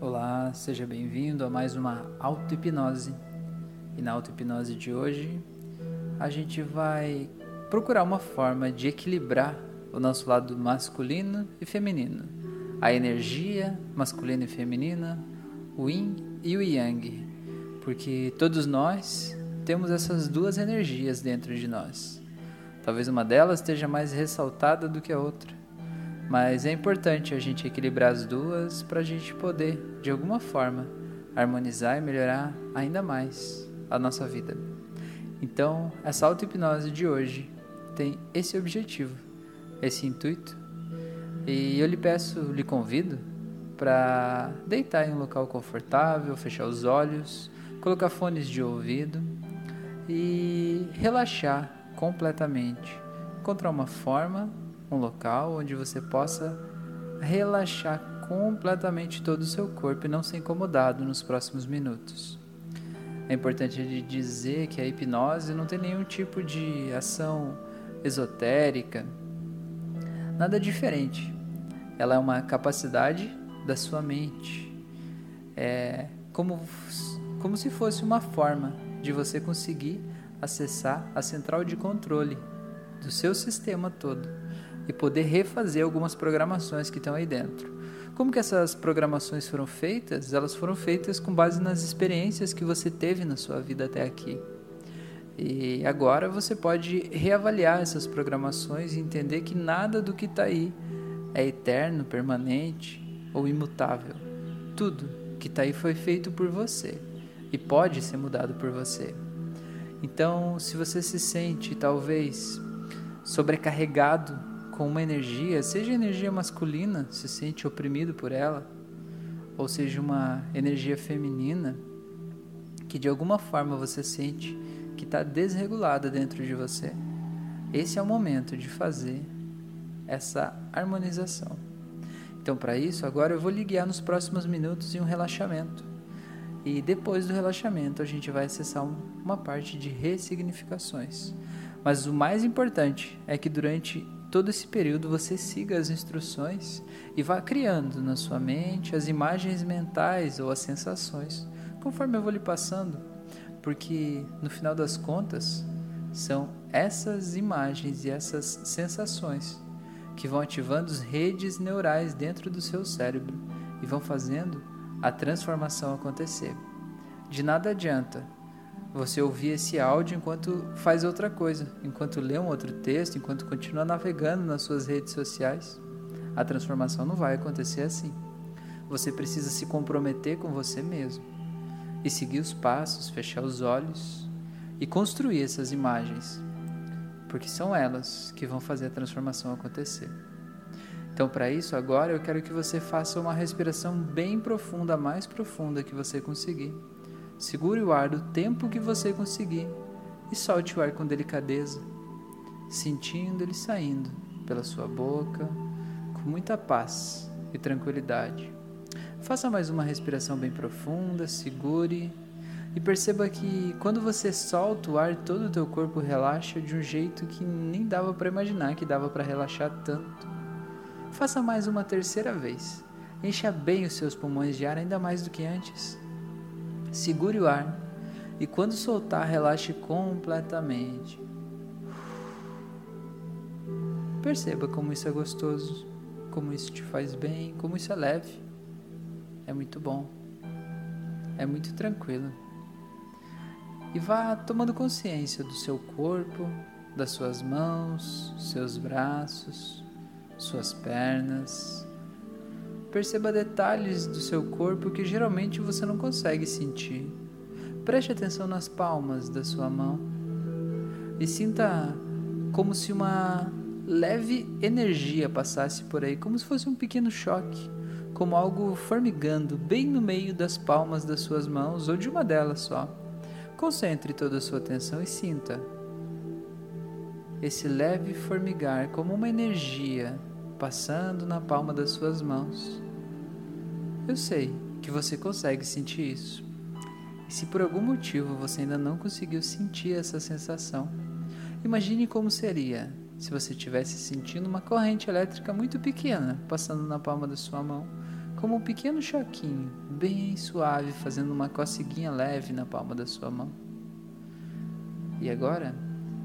Olá, seja bem-vindo a mais uma auto-hipnose. E na auto-hipnose de hoje, a gente vai procurar uma forma de equilibrar o nosso lado masculino e feminino, a energia masculina e feminina, o yin e o yang, porque todos nós temos essas duas energias dentro de nós. Talvez uma delas esteja mais ressaltada do que a outra, mas é importante a gente equilibrar as duas para a gente poder, de alguma forma, harmonizar e melhorar ainda mais a nossa vida. Então, essa auto-hipnose de hoje tem esse objetivo, esse intuito, e eu lhe peço, lhe convido para deitar em um local confortável, fechar os olhos, colocar fones de ouvido e relaxar completamente. Encontrar uma forma, um local onde você possa relaxar completamente todo o seu corpo e não ser incomodado nos próximos minutos. É importante dizer que a hipnose não tem nenhum tipo de ação esotérica, nada diferente. Ela é uma capacidade da sua mente. É como, como se fosse uma forma de você conseguir acessar a central de controle do seu sistema todo e poder refazer algumas programações que estão aí dentro. Como que essas programações foram feitas? Elas foram feitas com base nas experiências que você teve na sua vida até aqui. E agora você pode reavaliar essas programações e entender que nada do que está aí é eterno, permanente ou imutável. Tudo que está aí foi feito por você e pode ser mudado por você. Então, se você se sente talvez sobrecarregado com uma energia, seja energia masculina, se sente oprimido por ela, ou seja uma energia feminina, que de alguma forma você sente que está desregulada dentro de você, esse é o momento de fazer essa harmonização. Então, para isso, agora eu vou lhe guiar nos próximos minutos em um relaxamento. E depois do relaxamento, a gente vai acessar uma parte de ressignificações. Mas o mais importante é que durante todo esse período você siga as instruções e vá criando na sua mente as imagens mentais ou as sensações, conforme eu vou lhe passando, porque no final das contas são essas imagens e essas sensações que vão ativando as redes neurais dentro do seu cérebro e vão fazendo a transformação acontecer. De nada adianta você ouvir esse áudio enquanto faz outra coisa, enquanto lê um outro texto, enquanto continua navegando nas suas redes sociais. A transformação não vai acontecer assim. Você precisa se comprometer com você mesmo e seguir os passos, fechar os olhos e construir essas imagens, porque são elas que vão fazer a transformação acontecer. Então, para isso, agora eu quero que você faça uma respiração bem profunda, a mais profunda que você conseguir. Segure o ar do tempo que você conseguir e solte o ar com delicadeza, sentindo ele saindo pela sua boca com muita paz e tranquilidade. Faça mais uma respiração bem profunda, segure e perceba que quando você solta o ar, todo o teu corpo relaxa de um jeito que nem dava para imaginar que dava para relaxar tanto. Faça mais uma terceira vez. Encha bem os seus pulmões de ar ainda mais do que antes. Segure o ar e quando soltar, relaxe completamente. Perceba como isso é gostoso, como isso te faz bem, como isso é leve. É muito bom. É muito tranquilo. E vá tomando consciência do seu corpo, das suas mãos, seus braços, suas pernas. Perceba detalhes do seu corpo que geralmente você não consegue sentir. Preste atenção nas palmas da sua mão e sinta como se uma leve energia passasse por aí, como se fosse um pequeno choque, como algo formigando bem no meio das palmas das suas mãos ou de uma delas só. Concentre toda a sua atenção e sinta esse leve formigar como uma energia passando na palma das suas mãos. Eu sei que você consegue sentir isso. E se por algum motivo você ainda não conseguiu sentir essa sensação, imagine como seria se você estivesse sentindo uma corrente elétrica muito pequena passando na palma da sua mão, como um pequeno choquinho, bem suave, fazendo uma coceguinha leve na palma da sua mão. E agora,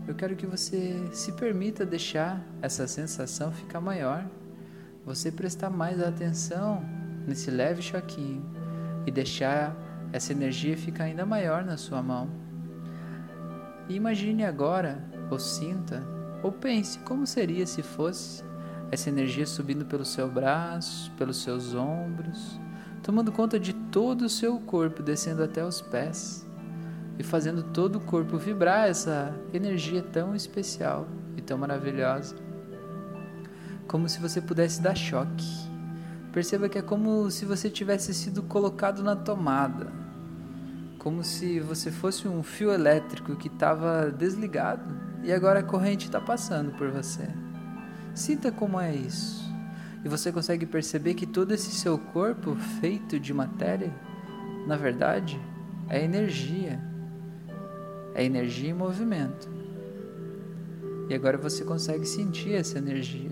eu quero que você se permita deixar essa sensação ficar maior, você prestar mais atenção nesse leve choquinho e deixar essa energia ficar ainda maior na sua mão. E imagine agora, ou sinta, ou pense como seria se fosse essa energia subindo pelo seu braço, pelos seus ombros, tomando conta de todo o seu corpo, descendo até os pés e fazendo todo o corpo vibrar essa energia tão especial e tão maravilhosa. Como se você pudesse dar choque. Perceba que é como se você tivesse sido colocado na tomada. Como se você fosse um fio elétrico que estava desligado e agora a corrente está passando por você. Sinta como é isso. E você consegue perceber que todo esse seu corpo feito de matéria, na verdade, é energia. É energia em movimento. E agora você consegue sentir essa energia,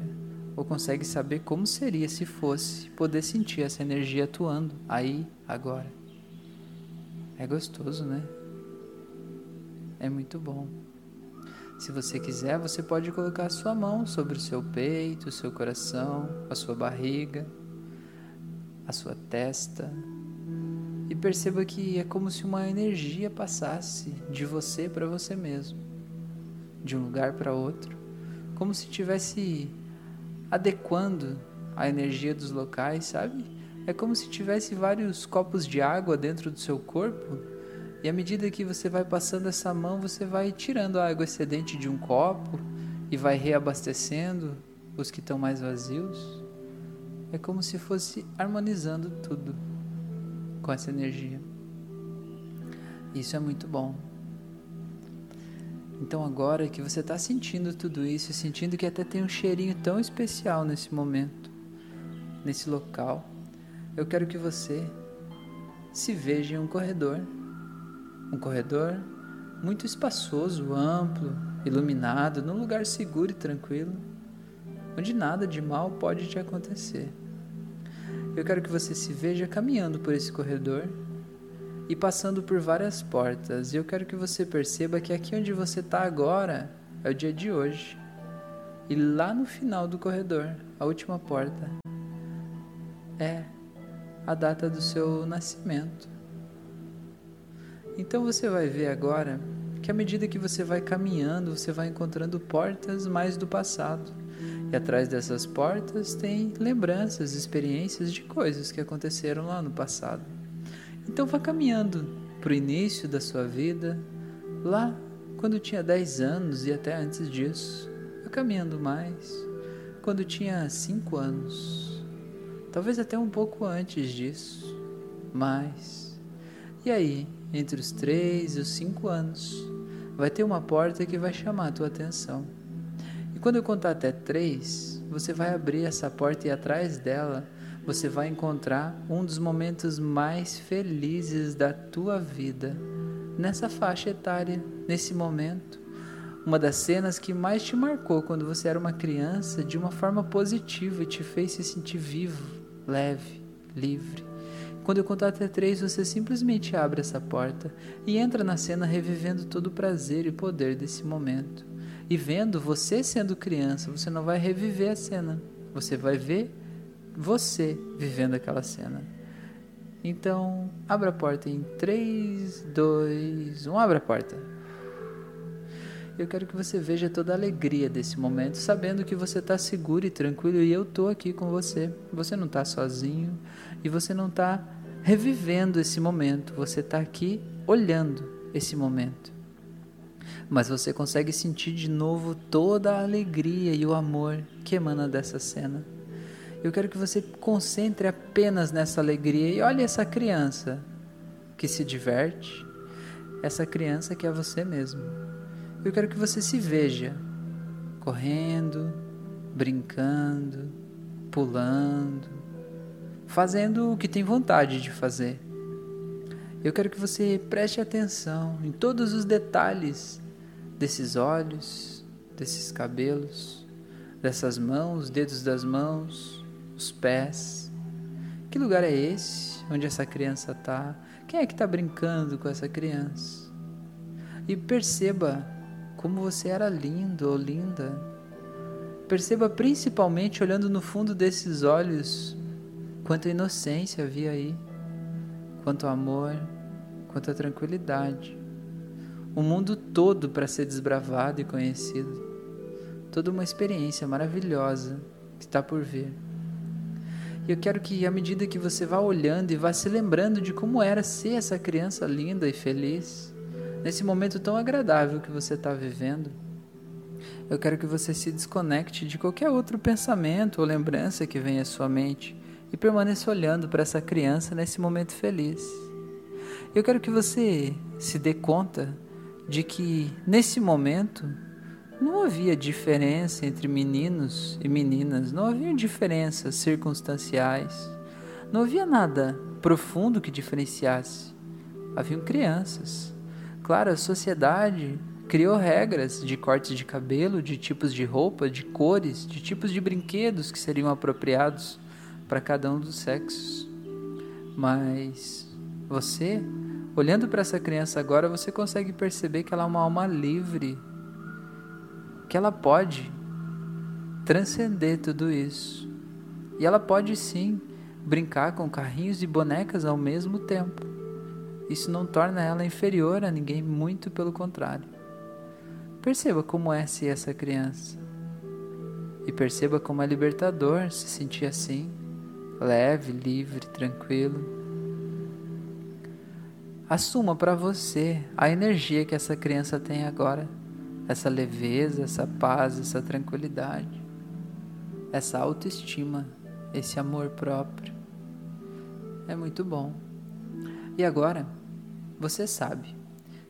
ou consegue saber como seria se fosse poder sentir essa energia atuando aí, agora. É gostoso, né? É muito bom. Se você quiser, você pode colocar a sua mão sobre o seu peito, o seu coração, a sua barriga, a sua testa. E perceba que é como se uma energia passasse de você para você mesmo, de um lugar para outro, como se estivesse adequando a energia dos locais, sabe? É como se tivesse vários copos de água dentro do seu corpo e à medida que você vai passando essa mão, você vai tirando a água excedente de um copo e vai reabastecendo os que estão mais vazios. É como se fosse harmonizando tudo com essa energia. Isso é muito bom. Então agora que você está sentindo tudo isso, sentindo que até tem um cheirinho tão especial nesse momento, nesse local, eu quero que você se veja em um corredor um corredor muito espaçoso, amplo, iluminado, num lugar seguro e tranquilo, onde nada de mal pode te acontecer. Eu quero que você se veja caminhando por esse corredor e passando por várias portas. E eu quero que você perceba que aqui onde você está agora é o dia de hoje. E lá no final do corredor, a última porta, é a data do seu nascimento. Então você vai ver agora que à medida que você vai caminhando, você vai encontrando portas mais do passado. E atrás dessas portas tem lembranças, experiências de coisas que aconteceram lá no passado. Então vá caminhando para o início da sua vida, lá quando tinha 10 anos e até antes disso. Vá caminhando mais, quando tinha 5 anos, talvez até um pouco antes disso, mais. E aí, entre os 3 e os 5 anos, vai ter uma porta que vai chamar a tua atenção. Quando eu contar até 3, você vai abrir essa porta e atrás dela você vai encontrar um dos momentos mais felizes da tua vida. Nessa faixa etária, nesse momento, uma das cenas que mais te marcou quando você era uma criança de uma forma positiva e te fez se sentir vivo, leve, livre. Quando eu contar até três, você simplesmente abre essa porta e entra na cena revivendo todo o prazer e poder desse momento. E vendo você sendo criança, você não vai reviver a cena, você vai ver você vivendo aquela cena. Então, abra a porta em 3, 2, 1, abra a porta. Eu quero que você veja toda a alegria desse momento, sabendo que você está seguro e tranquilo e eu estou aqui com você. Você não está sozinho e você não está revivendo esse momento, você está aqui olhando esse momento. Mas você consegue sentir de novo toda a alegria e o amor que emana dessa cena. Eu quero que você concentre apenas nessa alegria e olhe essa criança que se diverte, essa criança que é você mesmo. Eu quero que você se veja correndo, brincando, pulando, fazendo o que tem vontade de fazer. Eu quero que você preste atenção em todos os detalhes desses olhos, desses cabelos, dessas mãos, dedos das mãos, os pés. Que lugar é esse onde essa criança está? Quem é que está brincando com essa criança? E perceba como você era lindo ou linda. Perceba principalmente olhando no fundo desses olhos quanta inocência havia aí, quanto amor, quanta tranquilidade. O mundo todo para ser desbravado e conhecido. Toda uma experiência maravilhosa que está por vir. E eu quero que, à medida que você vá olhando e vá se lembrando de como era ser essa criança linda e feliz, nesse momento tão agradável que você está vivendo, eu quero que você se desconecte de qualquer outro pensamento ou lembrança que venha à sua mente e permaneça olhando para essa criança nesse momento feliz. Eu quero que você se dê conta de que, nesse momento, não havia diferença entre meninos e meninas, não havia diferenças circunstanciais, não havia nada profundo que diferenciasse. Haviam crianças. Claro, a sociedade criou regras de cortes de cabelo, de tipos de roupa, de cores, de tipos de brinquedos que seriam apropriados para cada um dos sexos. Mas você, olhando para essa criança agora, você consegue perceber que ela é uma alma livre que ela pode transcender tudo isso. E ela pode sim brincar com carrinhos e bonecas ao mesmo tempo. Isso não torna ela inferior a ninguém, muito pelo contrário. Perceba como é ser essa criança. E perceba como é libertador se sentir assim, leve, livre, tranquilo. Assuma para você a energia que essa criança tem agora essa leveza, essa paz, essa tranquilidade, essa autoestima, esse amor próprio. É muito bom. E agora, você sabe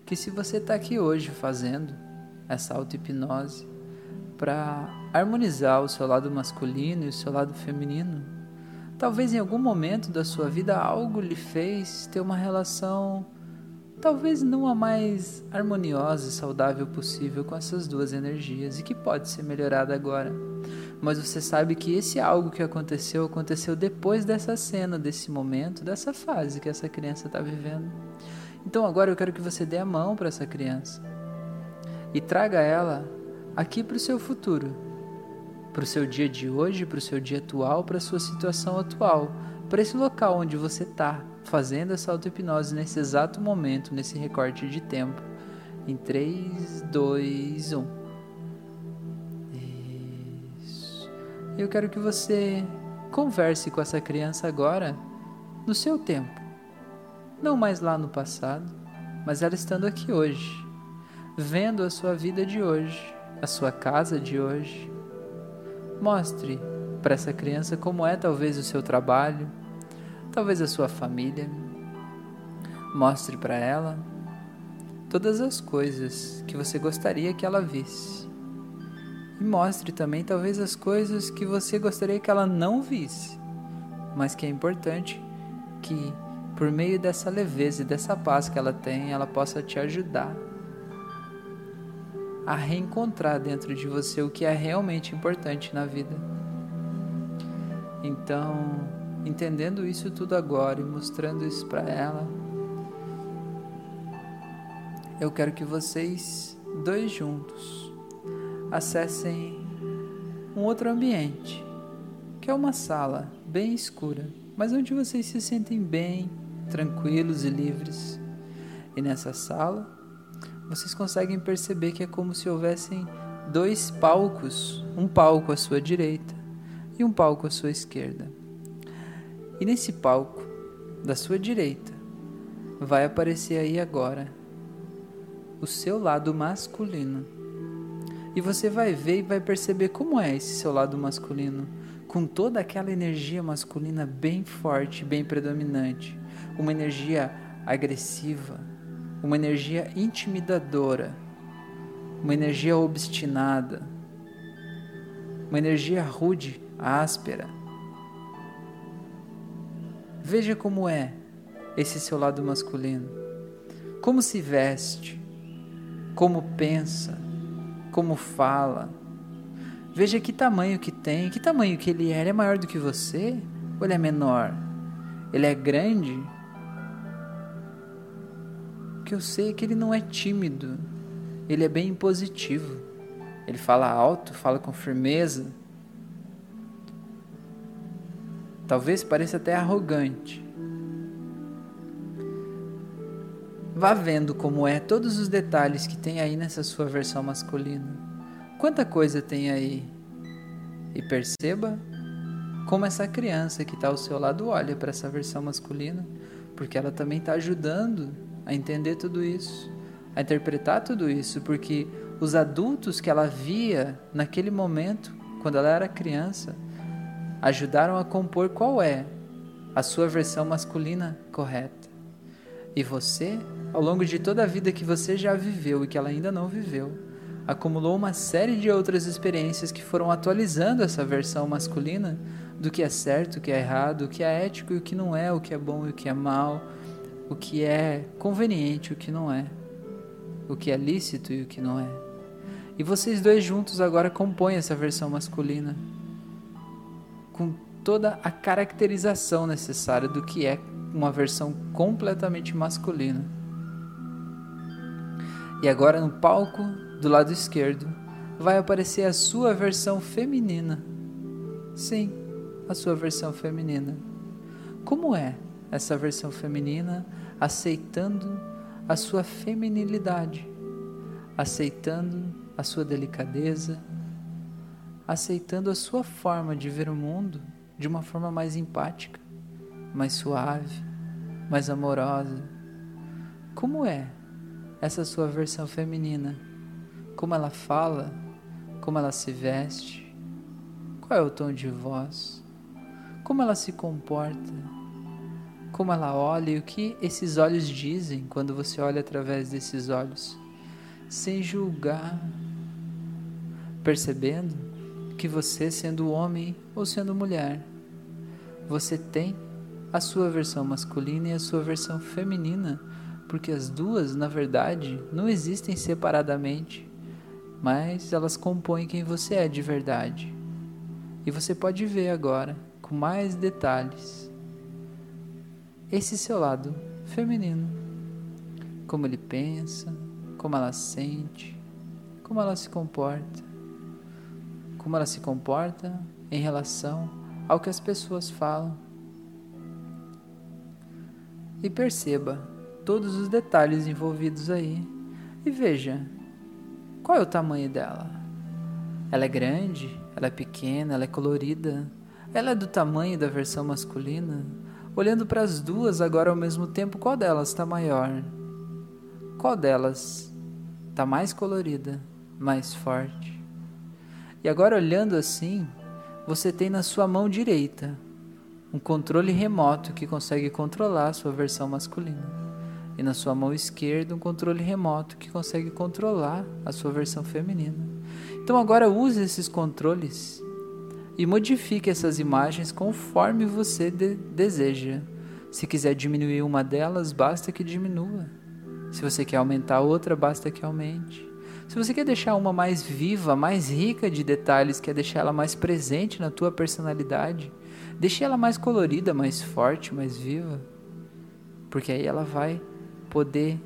que se você está aqui hoje fazendo essa auto-hipnose para harmonizar o seu lado masculino e o seu lado feminino, talvez em algum momento da sua vida algo lhe fez ter uma relação talvez não a mais harmoniosa e saudável possível com essas duas energias e que pode ser melhorada agora. Mas você sabe que esse algo que aconteceu aconteceu depois dessa cena, desse momento, dessa fase que essa criança está vivendo. Então agora eu quero que você dê a mão para essa criança e traga ela aqui para o seu futuro, para o seu dia de hoje, para o seu dia atual, para a sua situação atual, para esse local onde você está fazendo essa auto-hipnose nesse exato momento, nesse recorte de tempo. Em 3, 2, 1. Isso. Eu quero que você converse com essa criança agora, no seu tempo. Não mais lá no passado, mas ela estando aqui hoje, vendo a sua vida de hoje, a sua casa de hoje. Mostre para essa criança como é talvez o seu trabalho, talvez a sua família. Mostre para ela todas as coisas que você gostaria que ela visse. E mostre também talvez as coisas que você gostaria que ela não visse, mas que é importante que por meio dessa leveza e dessa paz que ela tem, ela possa te ajudar a reencontrar dentro de você o que é realmente importante na vida. Então, entendendo isso tudo agora e mostrando isso para ela, eu quero que vocês dois juntos acessem um outro ambiente, que é uma sala bem escura, mas onde vocês se sentem bem, tranquilos e livres. E nessa sala, vocês conseguem perceber que é como se houvessem dois palcos, um palco à sua direita e um palco à sua esquerda. E nesse palco, da sua direita, vai aparecer aí agora o seu lado masculino. E você vai ver e vai perceber como é esse seu lado masculino, com toda aquela energia masculina bem forte, bem predominante, uma energia agressiva, uma energia intimidadora, uma energia obstinada, uma energia rude, áspera Veja como é esse seu lado masculino. Como se veste, como pensa, como fala. Veja que tamanho que tem, que tamanho que ele é. Ele é maior do que você ou ele é menor? ele é grande, eu sei é que ele não é tímido, ele é bem impositivo. Ele fala alto, fala com firmeza. Talvez pareça até arrogante. Vá vendo como é todos os detalhes que tem aí nessa sua versão masculina. Quanta coisa tem aí. E perceba como essa criança que está ao seu lado olha para essa versão masculina, porque ela também está ajudando a entender tudo isso, a interpretar tudo isso, porque os adultos que ela via naquele momento, quando ela era criança, ajudaram a compor qual é a sua versão masculina correta. E você, ao longo de toda a vida que você já viveu e que ela ainda não viveu, acumulou uma série de outras experiências que foram atualizando essa versão masculina do que é certo, o que é errado, o que é ético e o que não é, o que é bom e o que é mal, o que é conveniente o que não é, o que é lícito e o que não é. E vocês dois juntos agora compõem essa versão masculina com toda a caracterização necessária do que é uma versão completamente masculina. E agora no palco do lado esquerdo vai aparecer a sua versão feminina. Sim, a sua versão feminina. Como é essa versão feminina aceitando a sua feminilidade, aceitando a sua delicadeza, aceitando a sua forma de ver o mundo de uma forma mais empática, mais suave, mais amorosa. Como é essa sua versão feminina? Como ela fala? Como ela se veste? Qual é o tom de voz? como ela se comporta, como ela olha e o que esses olhos dizem quando você olha através desses olhos, sem julgar, percebendo que você, sendo homem ou sendo mulher, você tem a sua versão masculina e a sua versão feminina, porque as duas, na verdade, não existem separadamente, mas elas compõem quem você é de verdade. E você pode ver agora com mais detalhes esse seu lado feminino, como ele pensa, como ela sente, como ela se comporta, como ela se comporta em relação ao que as pessoas falam. E perceba todos os detalhes envolvidos aí e veja qual é o tamanho dela. Ela é grande, ela é pequena, ela é colorida, ela é do tamanho da versão masculina? Olhando para as duas agora ao mesmo tempo, qual delas está maior? Qual delas está mais colorida, mais forte? E agora olhando assim, você tem na sua mão direita um controle remoto que consegue controlar a sua versão masculina. E na sua mão esquerda, um controle remoto que consegue controlar a sua versão feminina. Então agora use esses controles e modifique essas imagens conforme você de deseja. Se quiser diminuir uma delas, basta que diminua. Se você quer aumentar outra, basta que aumente. Se você quer deixar uma mais viva, mais rica de detalhes, quer deixar ela mais presente na tua personalidade, deixe ela mais colorida, mais forte, mais viva. Porque aí ela vai poder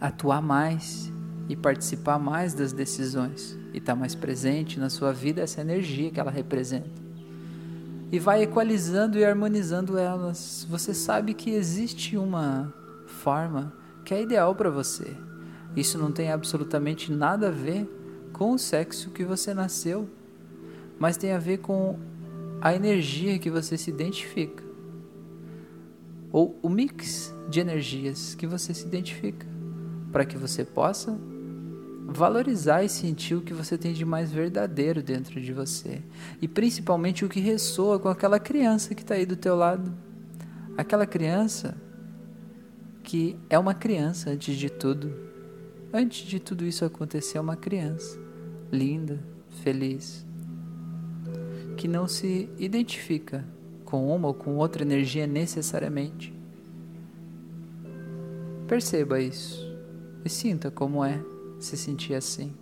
atuar mais e participar mais das decisões e estar tá mais presente na sua vida essa energia que ela representa. E vai equalizando e harmonizando elas. Você sabe que existe uma forma que é ideal para você. Isso não tem absolutamente nada a ver com o sexo que você nasceu, mas tem a ver com a energia que você se identifica. Ou o mix de energias que você se identifica, para que você possa valorizar e sentir o que você tem de mais verdadeiro dentro de você. E principalmente o que ressoa com aquela criança que está aí do teu lado, aquela criança que é uma criança antes de tudo, antes de tudo isso acontecer é uma criança linda, feliz, que não se identifica com uma ou com outra energia necessariamente. Perceba isso e sinta como é se sentir assim.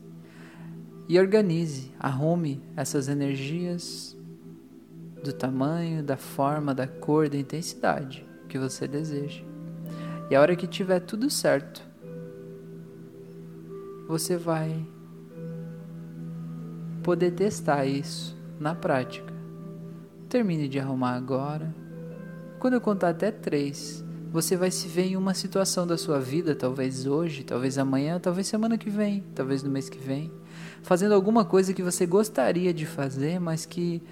E organize, arrume essas energias do tamanho, da forma, da cor, da intensidade que você deseja. E a hora que tiver tudo certo, você vai poder testar isso na prática. Termine de arrumar agora. Quando eu contar até três, você vai se ver em uma situação da sua vida, talvez hoje, talvez amanhã, talvez semana que vem, talvez no mês que vem, fazendo alguma coisa que você gostaria de fazer, mas que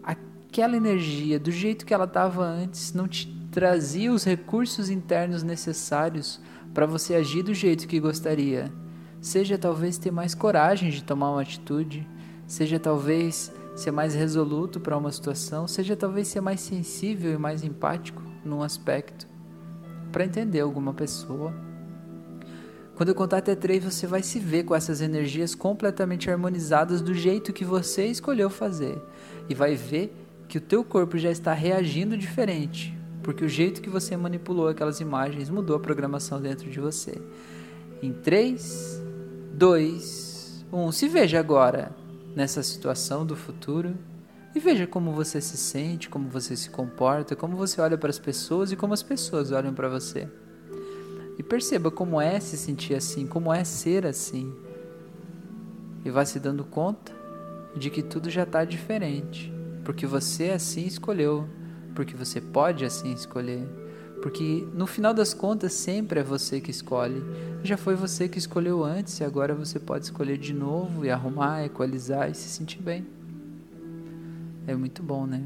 aquela energia, do jeito que ela estava antes, não te trazia os recursos internos necessários para você agir do jeito que gostaria. Seja talvez ter mais coragem de tomar uma atitude, seja talvez ser mais resoluto para uma situação, seja talvez ser mais sensível e mais empático num aspecto para entender alguma pessoa. Quando eu contar até três, você vai se ver com essas energias completamente harmonizadas do jeito que você escolheu fazer e vai ver que o teu corpo já está reagindo diferente, porque o jeito que você manipulou aquelas imagens mudou a programação dentro de você. Em 3, 2, 1. Se veja agora nessa situação do futuro e veja como você se sente, como você se comporta, como você olha para as pessoas e como as pessoas olham para você. E perceba como é se sentir assim, como é ser assim. E vá se dando conta de que tudo já está diferente porque você assim escolheu, porque você pode assim escolher, porque no final das contas sempre é você que escolhe. Já foi você que escolheu antes e agora você pode escolher de novo e arrumar, equalizar e se sentir bem. É muito bom, né?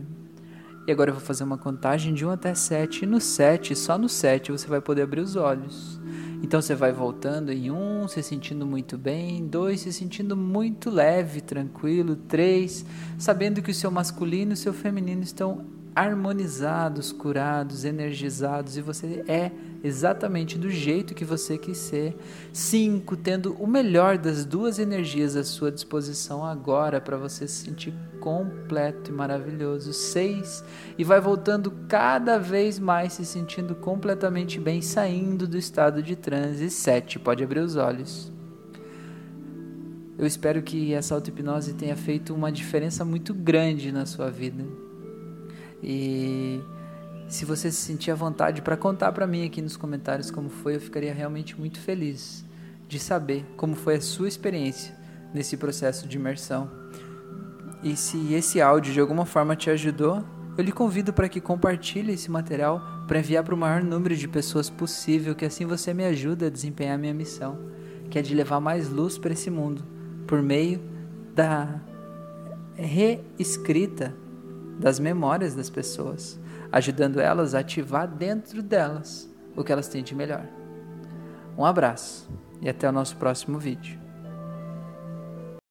E agora eu vou fazer uma contagem de 1 até 7. E no 7, só no 7, você vai poder abrir os olhos. Então você vai voltando em um, se sentindo muito bem, dois, se sentindo muito leve, tranquilo, três, sabendo que o seu masculino e o seu feminino estão harmonizados, curados, energizados e você é exatamente do jeito que você quis ser. Cinco, tendo o melhor das duas energias à sua disposição agora para você se sentir completo e maravilhoso. Seis, e vai voltando cada vez mais se sentindo completamente bem, saindo do estado de transe. Sete, pode abrir os olhos. Eu espero que essa auto-hipnose tenha feito uma diferença muito grande na sua vida. E se você se sentir à vontade para contar para mim aqui nos comentários como foi, eu ficaria realmente muito feliz de saber como foi a sua experiência nesse processo de imersão. E se esse áudio de alguma forma te ajudou, eu lhe convido para que compartilhe esse material para enviar para o maior número de pessoas possível, que assim você me ajuda a desempenhar minha missão, que é de levar mais luz para esse mundo por meio da reescrita das memórias das pessoas, ajudando elas a ativar dentro delas o que elas têm de melhor. Um abraço e até o nosso próximo vídeo.